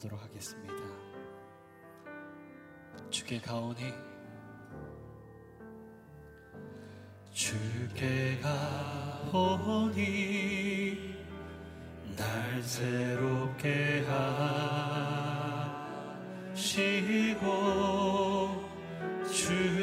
기도하도록 하겠습니다. 주께 가오니 주께 가오니 날 새롭게 하시고 주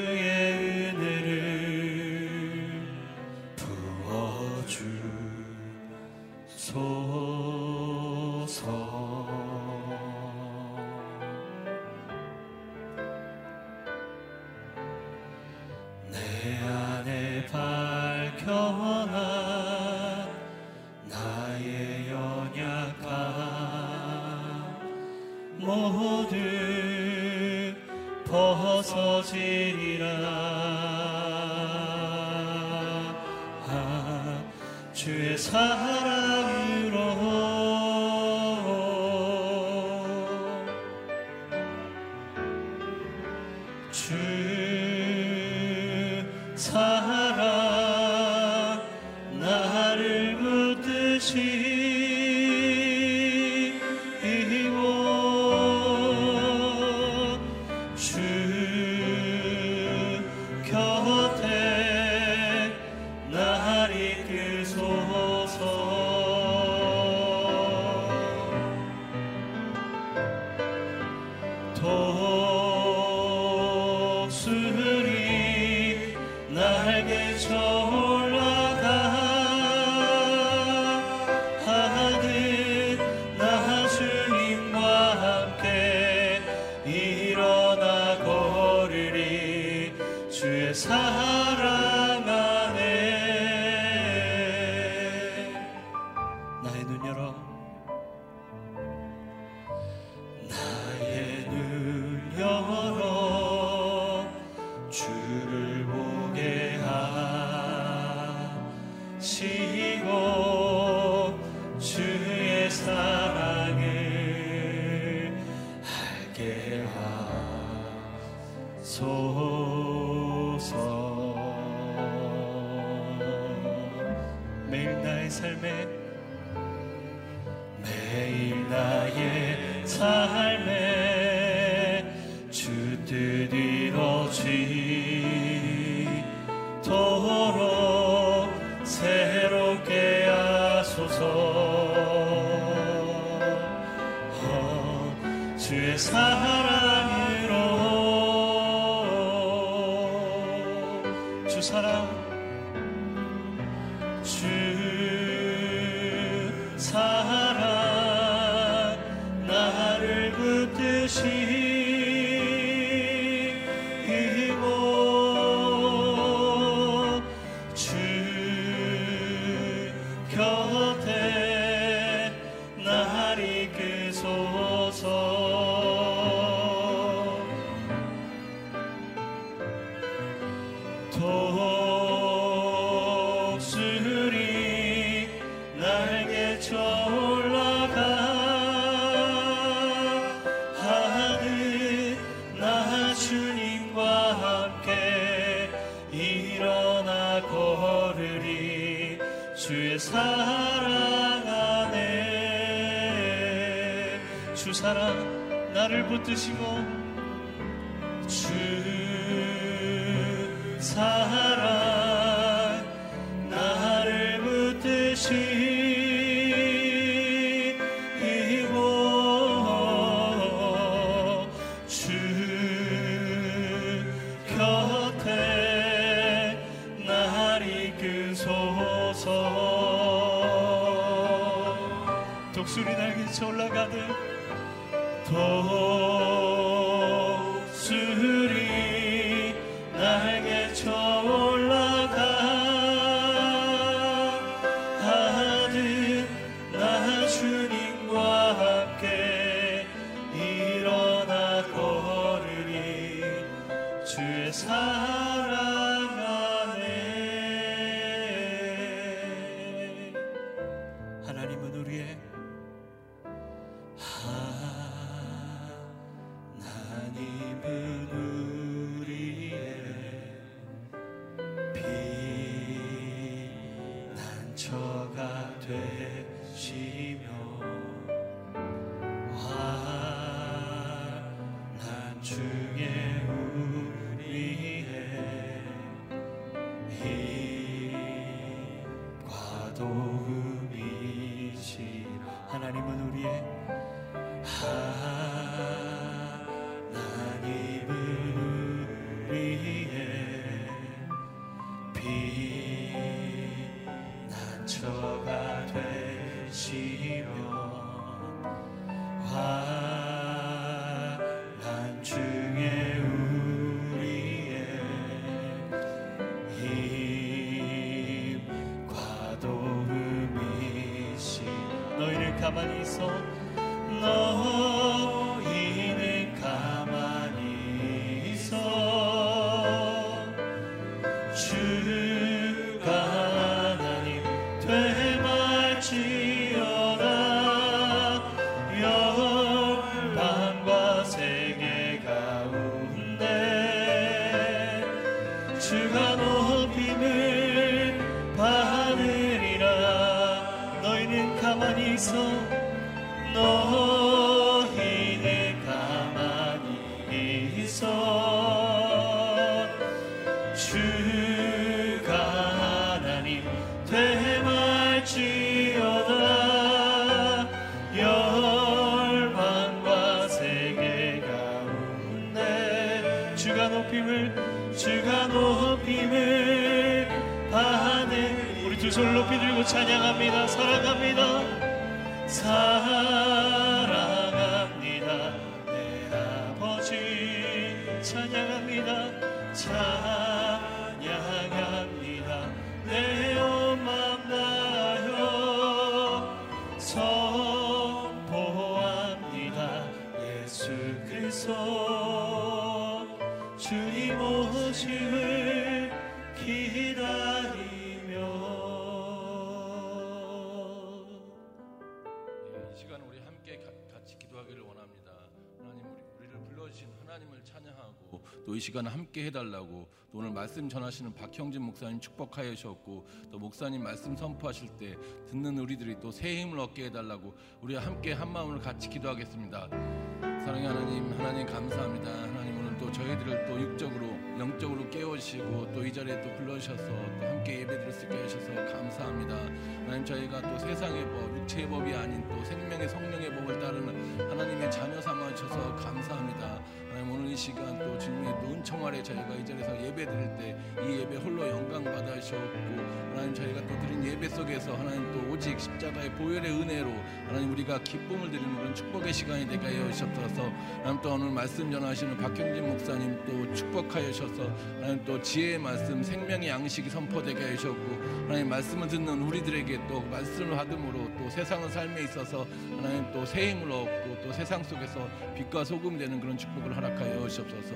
없어지니라. 아 주의 사랑 time. 私も 찬양 또 이 시간 함께 해달라고 또 오늘 말씀 전하시는 박형진 목사님 축복하여 주셨고 또 목사님 말씀 선포하실 때 듣는 우리들이 또 새 힘을 얻게 해달라고 우리와 함께 한 마음을 같이 기도하겠습니다. 사랑의 하나님, 하나님 감사합니다. 하나님 오늘 또 저희들을 또 육적으로, 영적으로 깨우시고 또 이 자리에 또 불러주셔서 또 함께 예배드릴 수 있게 하셔서 감사합니다. 하나님 저희가 또 세상의 법, 육체의 법이 아닌 또 생명의 성령의 법을 따르는 하나님의 자녀 삼아 주셔서 감사합니다. 이 시간 또 주님의 또 은총 아래 저희가 이 자리에서 예배 드릴 때 이 예배 홀로 영광 받으셨고 하나님 저희가 또 드린 예배 속에서 하나님 또 오직 십자가의 보혈의 은혜로 하나님 우리가 기쁨을 드리는 그런 축복의 시간이 되게 하여 주셔서 하나님 또 오늘 말씀 전하시는 박형진 목사님 또 축복하여 주셔서 하나님 또 지혜의 말씀 생명의 양식이 선포되게 하셨고 하나님 말씀을 듣는 우리들에게 또 말씀을 받음으로 또 세상의 삶에 있어서 하나님 또 새 힘을 얻고 또 세상 속에서 빛과 소금 되는 그런 축복을 허락하여 주옵소서.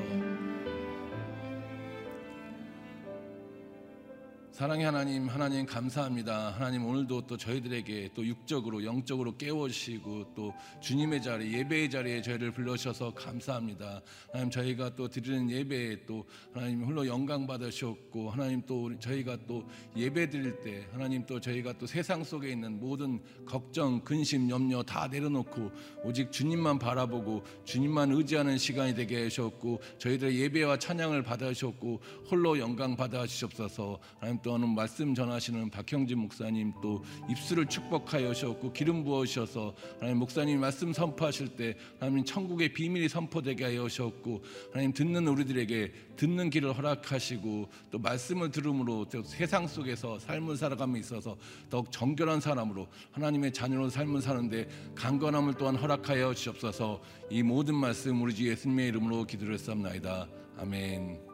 사랑의 하나님, 하나님 감사합니다. 하나님 오늘도 또 저희들에게 또 육적으로 영적으로 깨워주시고 또 주님의 자리, 예배의 자리에 저희를 불러주셔서 감사합니다. 하나님 저희가 또 드리는 예배에 또 하나님 홀로 영광 받으셨고 하나님 또 저희가 또 예배 드릴 때 하나님 또 저희가 또 세상 속에 있는 모든 걱정, 근심, 염려 다 내려놓고 오직 주님만 바라보고 주님만 의지하는 시간이 되게 하셨고 저희들의 예배와 찬양을 받으셨고 홀로 영광 받아 주시옵소서. 하나님 또 또는 말씀 전하시는 박형진 목사님 또 입술을 축복하여 주셨고 기름 부어 주셔서 하나님 목사님 말씀 선포하실 때 하나님 천국의 비밀이 선포되게 하여 주셨고 하나님 듣는 우리들에게 듣는 길을 허락하시고 또 말씀을 들음으로 세상 속에서 삶을 살아감에 있어서 더욱 정결한 사람으로 하나님의 자녀로 삶을 사는데 강건함을 또한 허락하여 주옵소서 이 모든 말씀 우리 주 예수님의 이름으로 기도를 쌉나이다 아멘.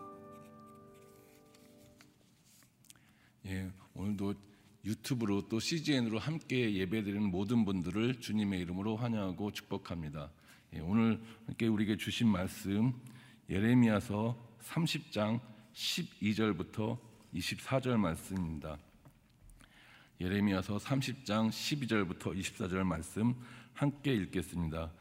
예, 오늘도 유튜브로 또 CGN으로 함께 예배드리는 모든 분들을 주님의 이름으로 환영하고 축복합니다. 예, 오늘 함께 우리에게 주신 말씀 예레미야서 30장 12절부터 24절 말씀입니다. 예레미야서 30장 12절부터 24절 말씀 함께 읽겠습니다.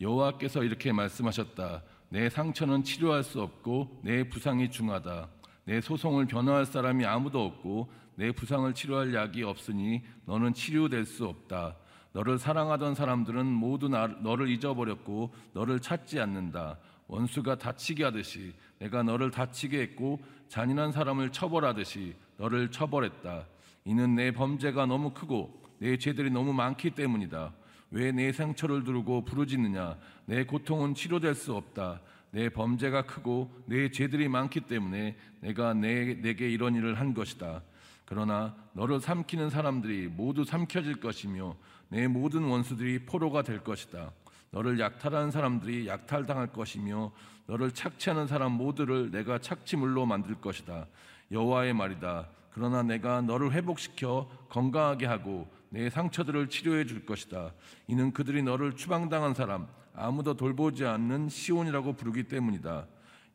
여호와께서 이렇게 말씀하셨다. 내 상처는 치료할 수 없고 내 부상이 중하다. 내 소송을 변호할 사람이 아무도 없고 내 부상을 치료할 약이 없으니 너는 치료될 수 없다. 너를 사랑하던 사람들은 모두 나, 너를 잊어버렸고 너를 찾지 않는다. 원수가 다치게 하듯이 내가 너를 다치게 했고 잔인한 사람을 처벌하듯이 너를 처벌했다. 이는 내 범죄가 너무 크고 내 죄들이 너무 많기 때문이다. 왜 내 상처를 두르고 부르짖느냐? 내 고통은 치료될 수 없다. 내 범죄가 크고 내 죄들이 많기 때문에 내가 내, 내게 이런 일을 한 것이다. 그러나 너를 삼키는 사람들이 모두 삼켜질 것이며 내 모든 원수들이 포로가 될 것이다. 너를 약탈하는 사람들이 약탈당할 것이며 너를 착취하는 사람 모두를 내가 착취물로 만들 것이다. 여호와의 말이다. 그러나 내가 너를 회복시켜 건강하게 하고 내 상처들을 치료해 줄 것이다. 이는 그들이 너를 추방당한 사람 아무도 돌보지 않는 시온이라고 부르기 때문이다.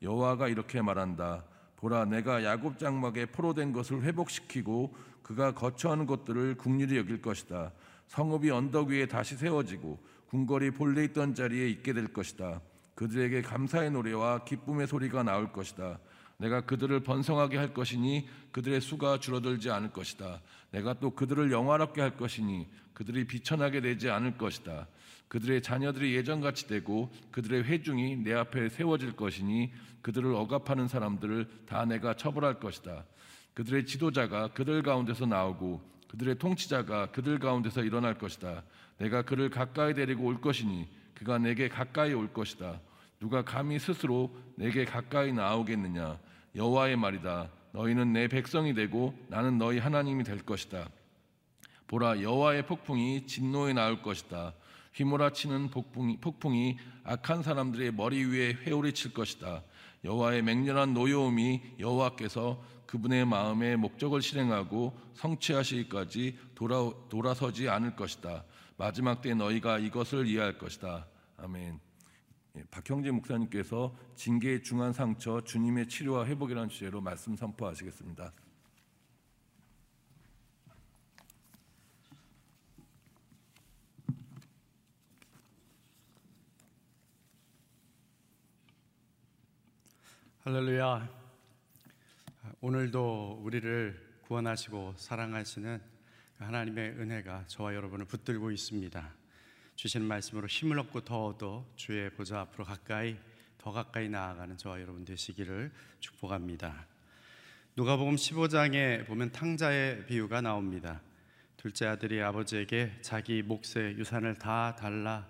여호와가 이렇게 말한다. 보라 내가 야곱 장막에 포로된 것을 회복시키고 그가 거처하는 곳들을 국률이 여길 것이다. 성읍이 언덕 위에 다시 세워지고 궁궐이 본래 있던 자리에 있게 될 것이다. 그들에게 감사의 노래와 기쁨의 소리가 나올 것이다. 내가 그들을 번성하게 할 것이니 그들의 수가 줄어들지 않을 것이다. 내가 또 그들을 영화롭게 할 것이니 그들이 비천하게 되지 않을 것이다. 그들의 자녀들이 예전같이 되고 그들의 회중이 내 앞에 세워질 것이니 그들을 억압하는 사람들을 다 내가 처벌할 것이다. 그들의 지도자가 그들 가운데서 나오고 그들의 통치자가 그들 가운데서 일어날 것이다. 내가 그를 가까이 데리고 올 것이니 그가 내게 가까이 올 것이다. 누가 감히 스스로 내게 가까이 나오겠느냐? 여호와의 말이다. 너희는 내 백성이 되고 나는 너희 하나님이 될 것이다. 보라 여호와의 폭풍이 진노에 나올 것이다. 휘몰아치는 폭풍이, 폭풍이 악한 사람들의 머리 위에 회오리 칠 것이다. 여호와의 맹렬한 노여움이 여호와께서 그분의 마음에 목적을 실행하고 성취하시기까지 돌아, 돌아서지 않을 것이다. 마지막 때 너희가 이것을 이해할 것이다. 아멘. 예, 박형재 목사님께서 징계의 중한 상처 주님의 치료와 회복이라는 주제로 말씀 선포하시겠습니다. 할렐루야. 오늘도 우리를 구원하시고 사랑하시는 하나님의 은혜가 저와 여러분을 붙들고 있습니다. 주시는 말씀으로 힘을 얻고 더 얻어 주의 보좌 앞으로 가까이 더 가까이 나아가는 저와 여러분 되시기를 축복합니다. 누가복음 15장에 보면 탕자의 비유가 나옵니다. 둘째 아들이 아버지에게 자기 몫의 유산을 다 달라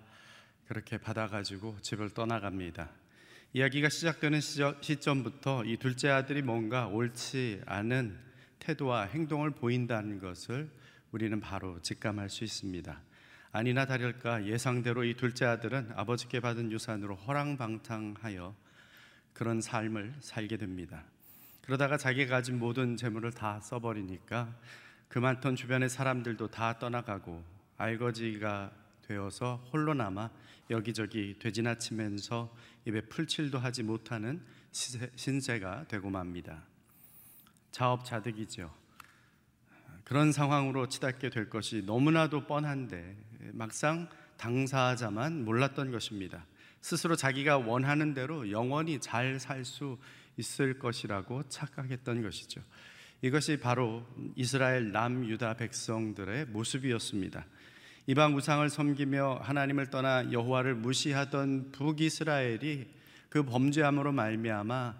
그렇게 받아가지고 집을 떠나갑니다. 이야기가 시작되는 시점부터 이 둘째 아들이 뭔가 옳지 않은 태도와 행동을 보인다는 것을 우리는 바로 직감할 수 있습니다. 아니나 다를까 예상대로 이 둘째 아들은 아버지께 받은 유산으로 허랑방탕하여 그런 삶을 살게 됩니다. 그러다가 자기가 가진 모든 재물을 다 써버리니까 그 많던 주변의 사람들도 다 떠나가고 알거지가 되어서 홀로 남아 여기저기 되지나치면서 입에 풀칠도 하지 못하는 신세가 되고 맙니다. 자업자득이죠. 그런 상황으로 치닫게 될 것이 너무나도 뻔한데 막상 당사자만 몰랐던 것입니다. 스스로 자기가 원하는 대로 영원히 잘 살 수 있을 것이라고 착각했던 것이죠. 이것이 바로 이스라엘 남유다 백성들의 모습이었습니다. 이방 우상을 섬기며 하나님을 떠나 여호와를 무시하던 북이스라엘이 그 범죄함으로 말미암아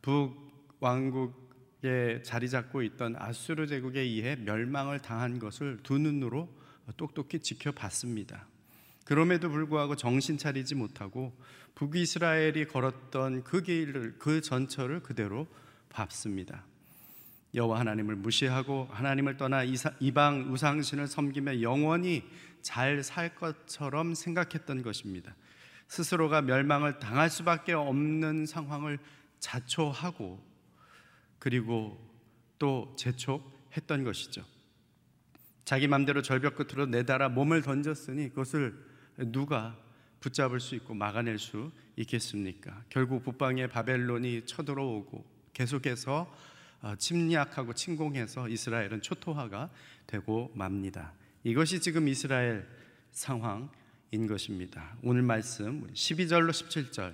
북 왕국에 자리 잡고 있던 아수르 제국에 의해 멸망을 당한 것을 두 눈으로 똑똑히 지켜봤습니다. 그럼에도 불구하고 정신 차리지 못하고 북이스라엘이 걸었던 그 길을 그 전철을 그대로 밟습니다. 여호와 하나님을 무시하고 하나님을 떠나 이방 우상신을 섬기며 영원히 잘 살 것처럼 생각했던 것입니다. 스스로가 멸망을 당할 수밖에 없는 상황을 자초하고 그리고 또 재촉했던 것이죠. 자기 맘대로 절벽 끝으로 내달아 몸을 던졌으니 그것을 누가 붙잡을 수 있고 막아낼 수 있겠습니까? 결국 북방에 바벨론이 쳐들어오고 계속해서 어, 침략하고 침공해서 이스라엘은 초토화가 되고 맙니다. 이것이 지금 이스라엘 상황인 것입니다. 오늘 말씀 12절로 17절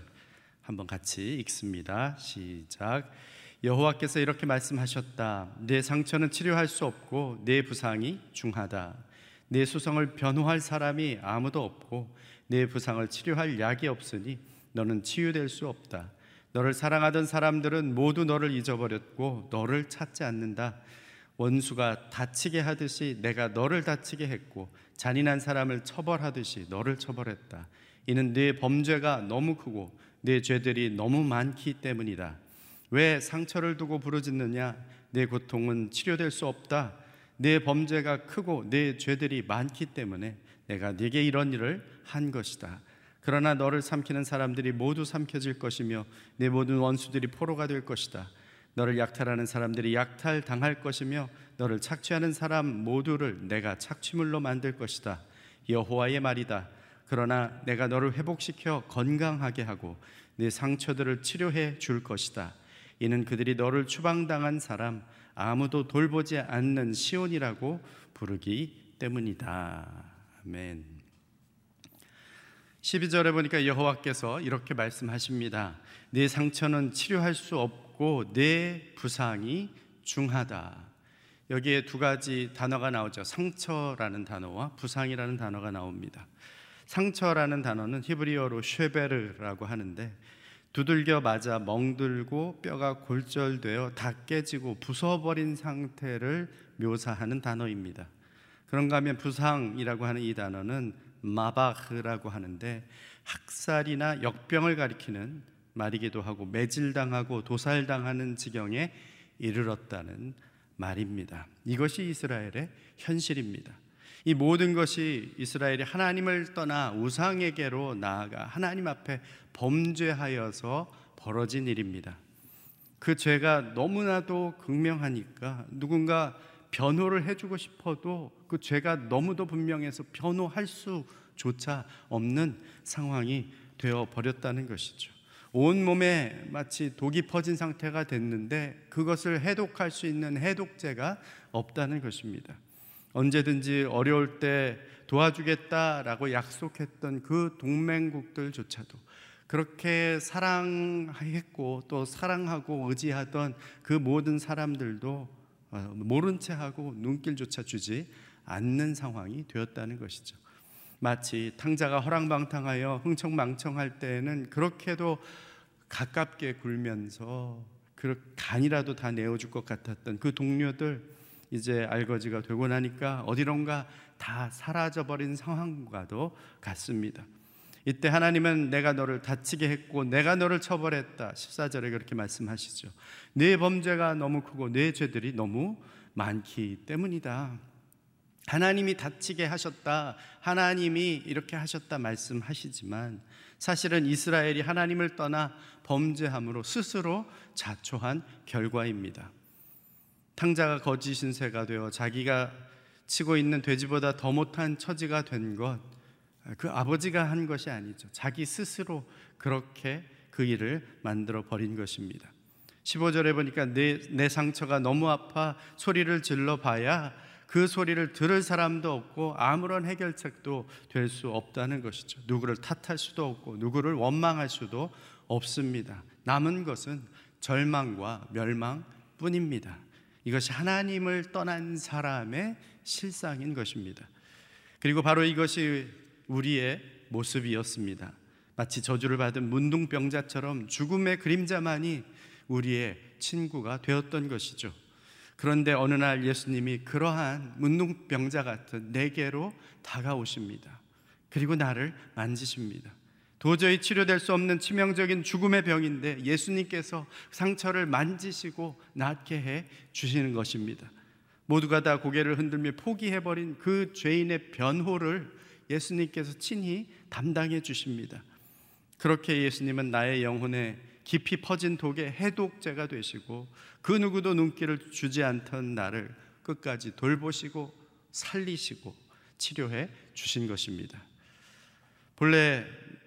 한번 같이 읽습니다. 시작. 여호와께서 이렇게 말씀하셨다. 내 상처는 치료할 수 없고 내 부상이 중하다. 내 수성을 변호할 사람이 아무도 없고 내 부상을 치료할 약이 없으니 너는 치유될 수 없다. 너를 사랑하던 사람들은 모두 너를 잊어버렸고 너를 찾지 않는다. 원수가 다치게 하듯이 내가 너를 다치게 했고 잔인한 사람을 처벌하듯이 너를 처벌했다. 이는 네 범죄가 너무 크고 네 죄들이 너무 많기 때문이다. 왜 상처를 두고 부르짖느냐? 내 고통은 치료될 수 없다. 내 범죄가 크고 내 죄들이 많기 때문에 내가 네게 이런 일을 한 것이다. 그러나 너를 삼키는 사람들이 모두 삼켜질 것이며 내 모든 원수들이 포로가 될 것이다. 너를 약탈하는 사람들이 약탈 당할 것이며 너를 착취하는 사람 모두를 내가 착취물로 만들 것이다. 여호와의 말이다. 그러나 내가 너를 회복시켜 건강하게 하고 네 상처들을 치료해 줄 것이다. 이는 그들이 너를 추방당한 사람 아무도 돌보지 않는 시온이라고 부르기 때문이다. 아멘. 12절에 보니까 여호와께서 이렇게 말씀하십니다. 네 상처는 치료할 수 없고 네 부상이 중하다. 여기에 두 가지 단어가 나오죠. 상처라는 단어와 부상이라는 단어가 나옵니다. 상처라는 단어는 히브리어로 쉐베르라고 하는데 두들겨 맞아 멍들고 뼈가 골절되어 다 깨지고 부숴버린 상태를 묘사하는 단어입니다. 그런가 하면 부상이라고 하는 이 단어는 마바흐라고 하는데 학살이나 역병을 가리키는 말이기도 하고 매질당하고 도살당하는 지경에 이르렀다는 말입니다. 이것이 이스라엘의 현실입니다. 이 모든 것이 이스라엘이 하나님을 떠나 우상에게로 나아가 하나님 앞에 범죄하여서 벌어진 일입니다. 그 죄가 너무나도 극명하니까 누군가 변호를 해주고 싶어도 그 죄가 너무도 분명해서 변호할 수조차 없는 상황이 되어 버렸다는 것이죠. 온 몸에 마치 독이 퍼진 상태가 됐는데 그것을 해독할 수 있는 해독제가 없다는 것입니다. 언제든지 어려울 때 도와주겠다라고 약속했던 그 동맹국들조차도 그렇게 사랑했고 또 사랑하고 의지하던 그 모든 사람들도 어, 모른 채 하고 눈길조차 주지 않는 상황이 되었다는 것이죠. 마치 탕자가 허랑방탕하여 흥청망청할 때에는 그렇게도 가깝게 굴면서 그 간이라도 다 내어줄 것 같았던 그 동료들 이제 알거지가 되고 나니까 어디론가 다 사라져버린 상황과도 같습니다. 이때 하나님은 내가 너를 다치게 했고 내가 너를 처벌했다. 14절에 그렇게 말씀하시죠. 네 범죄가 너무 크고 네 죄들이 너무 많기 때문이다. 하나님이 다치게 하셨다. 하나님이 이렇게 하셨다 말씀하시지만 사실은 이스라엘이 하나님을 떠나 범죄함으로 스스로 자초한 결과입니다. 탕자가 거짓 신세가 되어 자기가 치고 있는 돼지보다 더 못한 처지가 된 것, 그 아버지가 한 것이 아니죠. 자기 스스로 그렇게 그 일을 만들어 버린 것입니다. 15절에 보니까 내, 내 상처가 너무 아파 소리를 질러 봐야 그 소리를 들을 사람도 없고 아무런 해결책도 될 수 없다는 것이죠. 누구를 탓할 수도 없고 누구를 원망할 수도 없습니다. 남은 것은 절망과 멸망뿐입니다. 이것이 하나님을 떠난 사람의 실상인 것입니다. 그리고 바로 이것이 우리의 모습이었습니다. 마치 저주를 받은 문둥병자처럼 죽음의 그림자만이 우리의 친구가 되었던 것이죠. 그런데 어느 날 예수님이 그러한 문둥병자 같은 내게로 다가오십니다. 그리고 나를 만지십니다. 도저히 치료될 수 없는 치명적인 죽음의 병인데 예수님께서 상처를 만지시고 낫게 해 주시는 것입니다. 모두가 다 고개를 흔들며 포기해버린 그 죄인의 변호를 예수님께서 친히 담당해 주십니다. 그렇게 예수님은 나의 영혼에 깊이 퍼진 독의 해독제가 되시고 그 누구도 눈길을 주지 않던 나를 끝까지 돌보시고 살리시고 치료해 주신 것입니다. 본래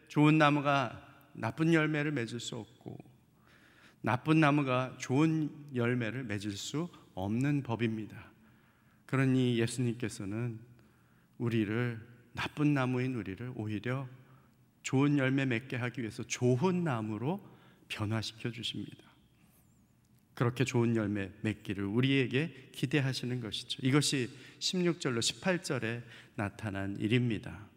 좋은 나무가 나쁜 열매를 맺을 수 없고 나쁜 나무가 좋은 열매를 맺을 수 없는 법입니다. 그러니 예수님께서는 우리를 나쁜 나무인 우리를 오히려 좋은 열매 맺게 하기 위해서 좋은 나무로 변화시켜 주십니다. 그렇게 좋은 열매 맺기를 우리에게 기대하시는 것이죠. 이것이 16절로 18절에 나타난 일입니다.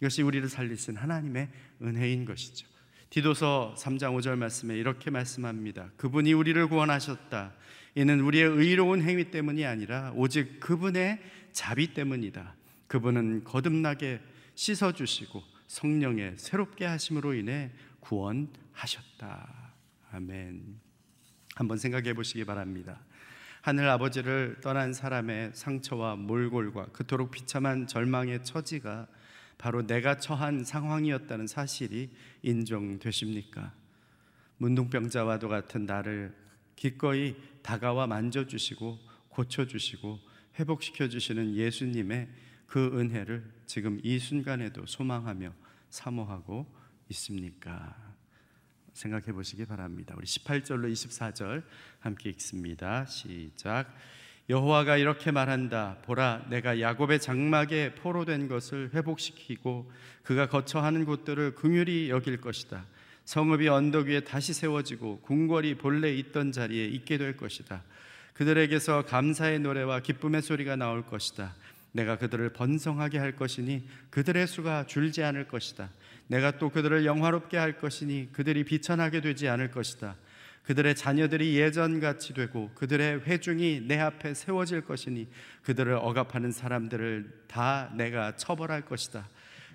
이것이 우리를 살리신 하나님의 은혜인 것이죠. 디도서 3장 5절 말씀에 이렇게 말씀합니다. 그분이 우리를 구원하셨다. 이는 우리의 의로운 행위 때문이 아니라 오직 그분의 자비 때문이다. 그분은 거듭나게 씻어 주시고 성령의 새롭게 하심으로 인해 구원하셨다. 아멘. 한번 생각해 보시기 바랍니다. 하늘 아버지를 떠난 사람의 상처와 몰골과 그토록 비참한 절망의 처지가 바로 내가 처한 상황이었다는 사실이 인정되십니까? 문둥병자와도 같은 나를 기꺼이 다가와 만져주시고 고쳐주시고 회복시켜 주시는 예수님의 그 은혜를 지금 이 순간에도 소망하며 사모하고 있습니까? 생각해 보시기 바랍니다. 우리 18절로 24절 함께 읽습니다. 시작. 여호와가 이렇게 말한다. 보라, 내가 야곱의 장막에 포로된 것을 회복시키고 그가 거처하는 곳들을 긍휼히 여길 것이다. 성읍이 언덕 위에 다시 세워지고 궁궐이 본래 있던 자리에 있게 될 것이다. 그들에게서 감사의 노래와 기쁨의 소리가 나올 것이다. 내가 그들을 번성하게 할 것이니 그들의 수가 줄지 않을 것이다. 내가 또 그들을 영화롭게 할 것이니 그들이 비천하게 되지 않을 것이다. 그들의 자녀들이 예전같이 되고 그들의 회중이 내 앞에 세워질 것이니 그들을 억압하는 사람들을 다 내가 처벌할 것이다.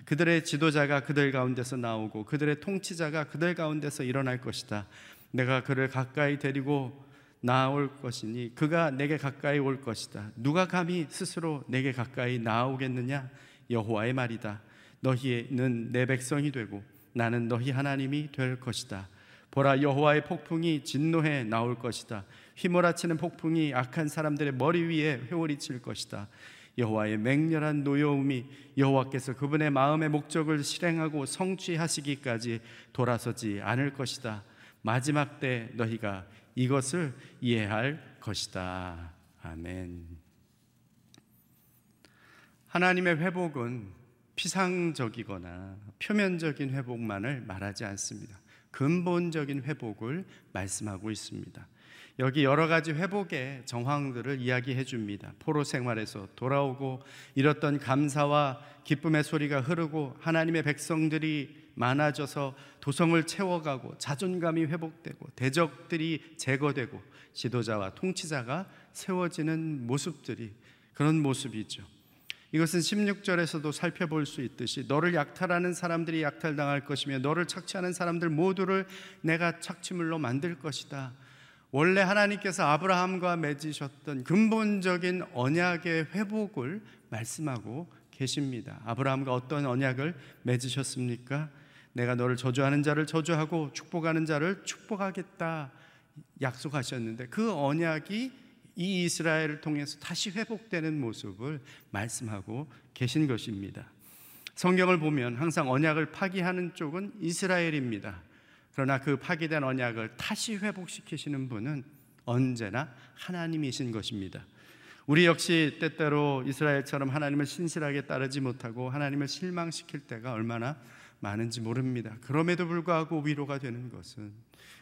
그들의 지도자가 그들 가운데서 나오고 그들의 통치자가 그들 가운데서 일어날 것이다. 내가 그를 가까이 데리고 나올 것이니 그가 내게 가까이 올 것이다. 누가 감히 스스로 내게 가까이 나오겠느냐? 여호와의 말이다. 너희는 내 백성이 되고 나는 너희 하나님이 될 것이다. 보라 여호와의 폭풍이 진노해 나올 것이다. 휘몰아치는 폭풍이 악한 사람들의 머리 위에 회오리 칠 것이다. 여호와의 맹렬한 노여움이 여호와께서 그분의 마음의 목적을 실행하고 성취하시기까지 돌아서지 않을 것이다. 마지막 때 너희가 이것을 이해할 것이다. 아멘. 하나님의 회복은 피상적이거나 표면적인 회복만을 말하지 않습니다. 근본적인 회복을 말씀하고 있습니다. 여기 여러 가지 회복의 정황들을 이야기해 줍니다. 포로 생활에서 돌아오고 잃었던 감사와 기쁨의 소리가 흐르고 하나님의 백성들이 많아져서 도성을 채워가고 자존감이 회복되고 대적들이 제거되고 지도자와 통치자가 세워지는 모습들이 그런 모습이죠. 이것은 16절에서도 살펴볼 수 있듯이 너를 약탈하는 사람들이 약탈당할 것이며 너를 착취하는 사람들 모두를 내가 착취물로 만들 것이다. 원래 하나님께서 아브라함과 맺으셨던 근본적인 언약의 회복을 말씀하고 계십니다. 아브라함과 어떤 언약을 맺으셨습니까? 내가 너를 저주하는 자를 저주하고 축복하는 자를 축복하겠다 약속하셨는데 그 언약이 이 이스라엘을 통해서 다시 회복되는 모습을 말씀하고 계신 것입니다. 성경을 보면 항상 언약을 파기하는 쪽은 이스라엘입니다. 그러나 그 파기된 언약을 다시 회복시키시는 분은 언제나 하나님이신 것입니다. 우리 역시 때때로 이스라엘처럼 하나님을 신실하게 따르지 못하고 하나님을 실망시킬 때가 얼마나 많은지 모릅니다. 그럼에도 불구하고 위로가 되는 것은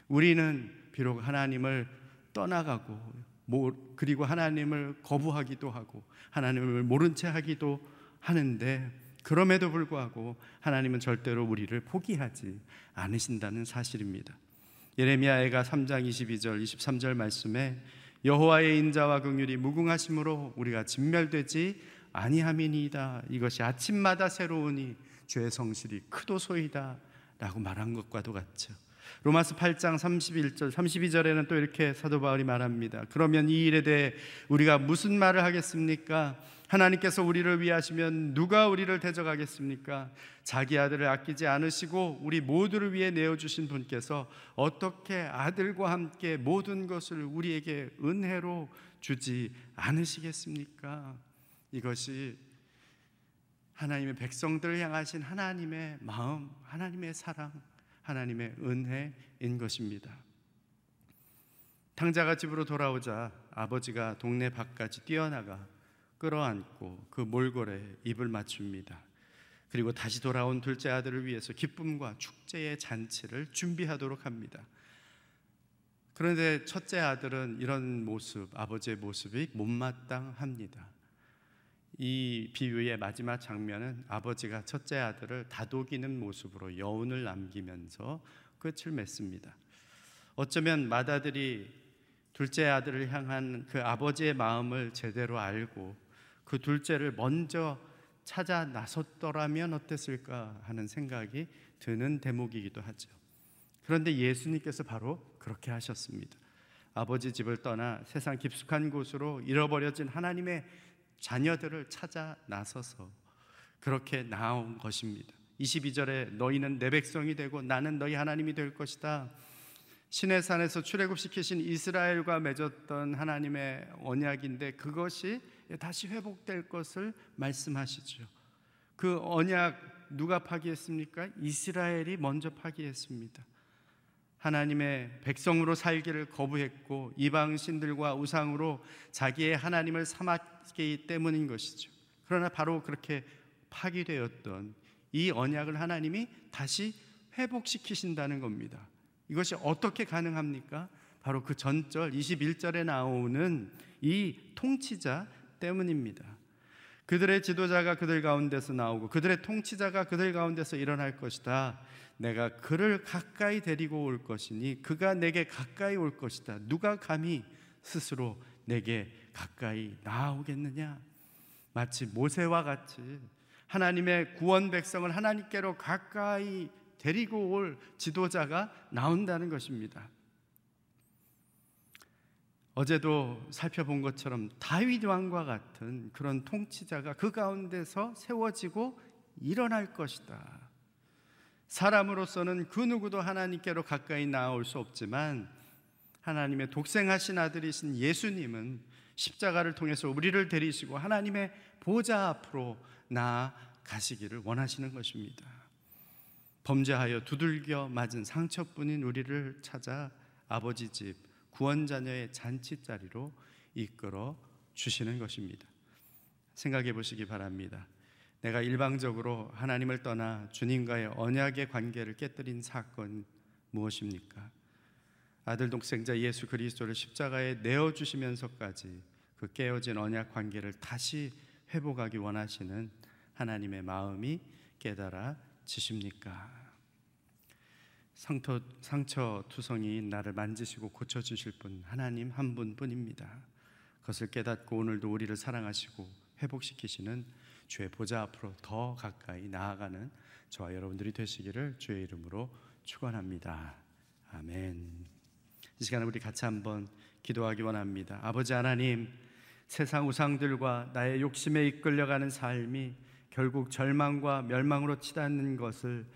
우리는 비록 하나님을 떠나가고 그리고 하나님을 거부하기도 하고 하나님을 모른 채 하기도 하는데 그럼에도 불구하고 하나님은 절대로 우리를 포기하지 않으신다는 사실입니다. 예레미야애가 3장 22절 23절 말씀에 여호와의 인자와 긍휼이 무궁하심으로 우리가 진멸되지 아니함이니이다. 이것이 아침마다 새로우니 죄의 성실이 크도소이다 라고 말한 것과도 같죠. 로마서 8장 31절 32절에는 또 이렇게 사도 바울이 말합니다. 그러면 이 일에 대해 우리가 무슨 말을 하겠습니까? 하나님께서 우리를 위하시면 누가 우리를 대적하겠습니까? 자기 아들을 아끼지 않으시고 우리 모두를 위해 내어 주신 분께서 어떻게 아들과 함께 모든 것을 우리에게 은혜로 주지 않으시겠습니까? 이것이 하나님의 백성들을 향하신 하나님의 마음, 하나님의 사랑, 하나님의 은혜인 것입니다. 탕자가 집으로 돌아오자 아버지가 동네 밖까지 뛰어나가 끌어안고 그 몰골에 입을 맞춥니다. 그리고 다시 돌아온 둘째 아들을 위해서 기쁨과 축제의 잔치를 준비하도록 합니다. 그런데 첫째 아들은 이런 모습, 아버지의 모습이 못마땅합니다. 이 비유의 마지막 장면은 아버지가 첫째 아들을 다독이는 모습으로 여운을 남기면서 끝을 맺습니다. 어쩌면 맏아들이 둘째 아들을 향한 그 아버지의 마음을 제대로 알고 그 둘째를 먼저 찾아 나섰더라면 어땠을까 하는 생각이 드는 대목이기도 하죠. 그런데 예수님께서 바로 그렇게 하셨습니다. 아버지 집을 떠나 세상 깊숙한 곳으로 잃어버려진 하나님의 자녀들을 찾아 나서서 그렇게 나온 것입니다. 22절에 너희는 내 백성이 되고 나는 너희 하나님이 될 것이다. 신의 산에서 출애굽시키신 이스라엘과 맺었던 하나님의 언약인데 그것이 다시 회복될 것을 말씀하시죠. 그 언약 누가 파기했습니까? 이스라엘이 먼저 파기했습니다. 하나님의 백성으로 살기를 거부했고 이방 신들과 우상으로 자기의 하나님을 삼았기 때문인 것이죠. 그러나 바로 그렇게 파기되었던 이 언약을 하나님이 다시 회복시키신다는 겁니다. 이것이 어떻게 가능합니까? 바로 그 전절 21절에 나오는 이 통치자 때문입니다. 그들의 지도자가 그들 가운데서 나오고 그들의 통치자가 그들 가운데서 일어날 것이다. 내가 그를 가까이 데리고 올 것이니 그가 내게 가까이 올 것이다. 누가 감히 스스로 내게 가까이 나아오겠느냐? 마치 모세와 같이 하나님의 구원 백성을 하나님께로 가까이 데리고 올 지도자가 나온다는 것입니다. 어제도 살펴본 것처럼 다윗 왕과 같은 그런 통치자가 그 가운데서 세워지고 일어날 것이다. 사람으로서는 그 누구도 하나님께로 가까이 나올 수 없지만 하나님의 독생하신 아들이신 예수님은 십자가를 통해서 우리를 데리시고 하나님의 보좌 앞으로 나아가시기를 원하시는 것입니다. 범죄하여 두들겨 맞은 상처뿐인 우리를 찾아 아버지 집 구원자녀의 잔치 자리로 이끌어 주시는 것입니다. 생각해 보시기 바랍니다. 내가 일방적으로 하나님을 떠나 주님과의 언약의 관계를 깨뜨린 사건 무엇입니까? 아들 독생자 예수 그리스도를 십자가에 내어 주시면서까지 그 깨어진 언약 관계를 다시 회복하기 원하시는 하나님의 마음이 깨달아지십니까? 상처, 상처 투성이 나를 만지시고 고쳐주실 분 하나님 한 분뿐입니다. 그것을 깨닫고 오늘도 우리를 사랑하시고 회복시키시는 주의 보좌 앞으로 더 가까이 나아가는 저와 여러분들이 되시기를 주의 이름으로 축원합니다. 아멘. 이 시간에 우리 같이 한번 기도하기 원합니다. 아버지 하나님, 세상 우상들과 나의 욕심에 이끌려가는 삶이 결국 절망과 멸망으로 치닫는 것을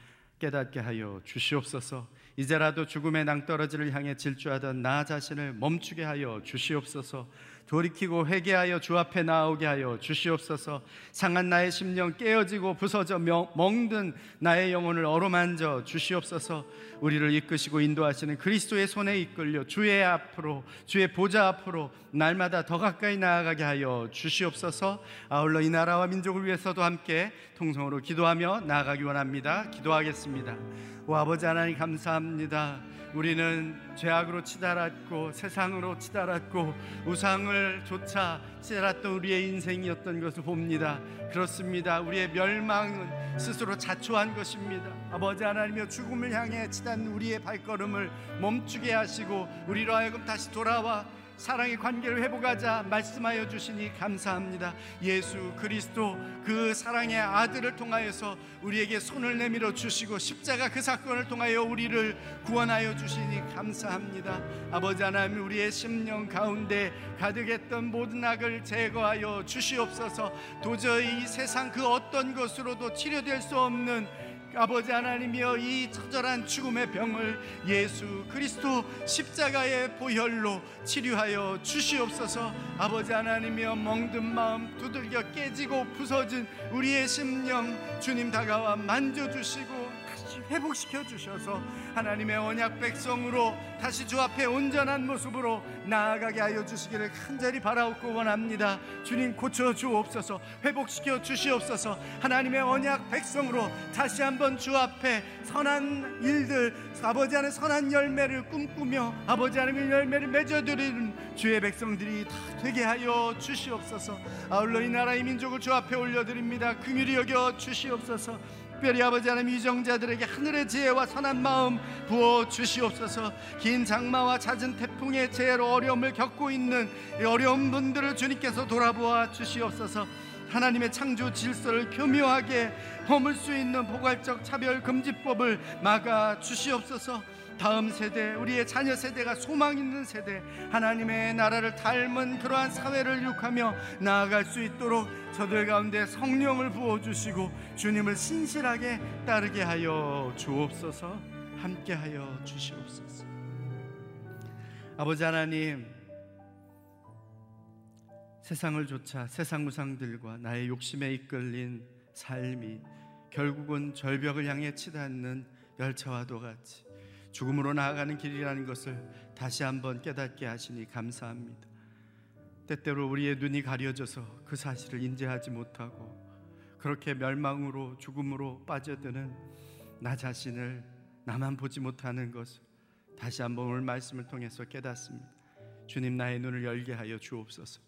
깨닫게 하여 주시옵소서. 이제라도 죽음의 낭떠러지를 향해 질주하던 나 자신을 멈추게 하여 주시옵소서. 돌이키고 회개하여 주 앞에 나오게 하여 주시옵소서. 상한 나의 심령 깨어지고 부서져 멍든 나의 영혼을 어루만져 주시옵소서. 우리를 이끄시고 인도하시는 그리스도의 손에 이끌려 주의 앞으로 주의 보좌 앞으로 날마다 더 가까이 나아가게 하여 주시옵소서. 아울러 이 나라와 민족을 위해서도 함께 통성으로 기도하며 나아가기 원합니다. 기도하겠습니다. 오 아버지 하나님 감사합니다. 우리는 죄악으로 치달았고 세상으로 치달았고 우상을 조차 치달았던 우리의 인생이었던 것을 봅니다. 그렇습니다. 우리의 멸망은 스스로 자초한 것입니다. 아버지 하나님여 죽음을 향해 치닫는 우리의 발걸음을 멈추게 하시고 우리로 하여금 다시 돌아와 사랑의 관계를 회복하자 말씀하여 주시니 감사합니다. 예수 그리스도 그 사랑의 아들을 통하여서 우리에게 손을 내밀어 주시고 십자가 그 사건을 통하여 우리를 구원하여 주시니 감사합니다. 아버지 하나님 우리의 심령 가운데 가득했던 모든 악을 제거하여 주시옵소서. 도저히 이 세상 그 어떤 것으로도 치료될 수 없는 아버지 하나님이여 이 처절한 죽음의 병을 예수 그리스도 십자가의 보혈로 치료하여 주시옵소서. 아버지 하나님이여 멍든 마음 두들겨 깨지고 부서진 우리의 심령 주님 다가와 만져주시고 회복시켜 주셔서 하나님의 언약 백성으로 다시 주 앞에 온전한 모습으로 나아가게 하여 주시기를 간절히 바라옵고 원합니다. 주님 고쳐 주옵소서, 회복시켜 주시옵소서. 하나님의 언약 백성으로 다시 한번 주 앞에 선한 일들, 아버지 안에 선한 열매를 꿈꾸며 아버지 하나님의 열매를 맺어드리는 주의 백성들이 다 되게 하여 주시옵소서. 아울러 이 나라의 민족을 주 앞에 올려드립니다. 긍휼히 여겨 주시옵소서. 특별히 아버지 하나님 유정자들에게 하늘의 지혜와 선한 마음 부어 주시옵소서. 긴 장마와 잦은 태풍의 재해로 어려움을 겪고 있는 어려운 분들을 주님께서 돌아보아 주시옵소서. 하나님의 창조 질서를 교묘하게 허물 수 있는 포괄적 차별 금지법을 막아 주시옵소서. 다음 세대 우리의 자녀 세대가 소망 있는 세대 하나님의 나라를 닮은 그러한 사회를 육하며 나아갈 수 있도록 저들 가운데 성령을 부어 주시고 주님을 신실하게 따르게 하여 주옵소서 함께 하여 주시옵소서 아버지 하나님 세상을 조차 세상 우상들과 나의 욕심에 이끌린 삶이 결국은 절벽을 향해 치닫는 열차와도 같이 죽음으로 나아가는 길이라는 것을 다시 한번 깨닫게 하시니 감사합니다. 때때로 우리의 눈이 가려져서 그 사실을 인지하지 못하고 그렇게 멸망으로 죽음으로 빠져드는 나 자신을 나만 보지 못하는 것을 다시 한번 오늘 말씀을 통해서 깨닫습니다. 주님 나의 눈을 열게 하여 주옵소서.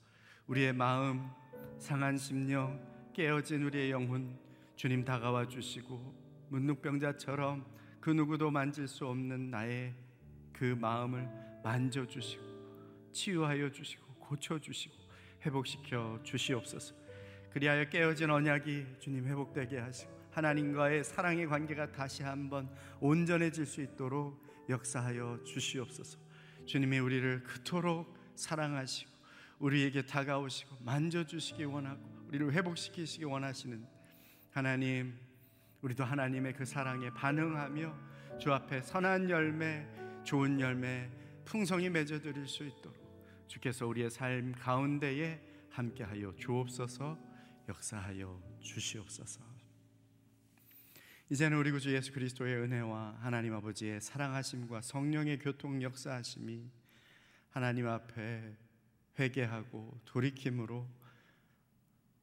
우리의 마음 상한 심령 깨어진 우리의 영혼 주님 다가와 주시고 문둥병자처럼 그 누구도 만질 수 없는 나의 그 마음을 만져 주시고 치유하여 주시고 고쳐 주시고 회복시켜 주시옵소서. 그리하여 깨어진 언약이 주님 회복되게 하시고 하나님과의 사랑의 관계가 다시 한번 온전해질 수 있도록 역사하여 주시옵소서. 주님이 우리를 그토록 사랑하시고 우리에게 다가오시고 만져주시기 원하고 우리를 회복시키시기 원하시는 하나님 우리도 하나님의 그 사랑에 반응하며 주 앞에 선한 열매, 좋은 열매 풍성히 맺어 드릴 수 있도록 주께서 우리의 삶 가운데에 함께하여 주옵소서 역사하여 주시옵소서. 이제는 우리 구주 예수 그리스도의 은혜와 하나님 아버지의 사랑하심과 성령의 교통 역사하심이 하나님 앞에 회개하고 돌이킴으로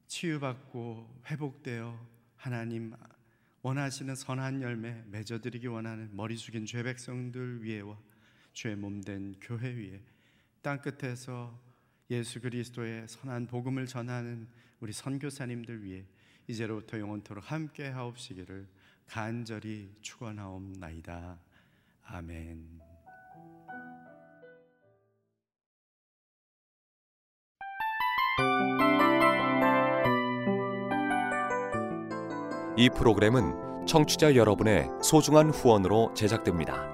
치유받고 회복되어 하나님 원하시는 선한 열매 맺어드리기 원하는 머리 숙인 죄 백성들 위에와 죄 몸된 교회 위에 땅 끝에서 예수 그리스도의 선한 복음을 전하는 우리 선교사님들 위해 이제로부터 영원토록 함께 하옵시기를 간절히 축원하옵나이다. 아멘. 이 프로그램은 청취자 여러분의 소중한 후원으로 제작됩니다.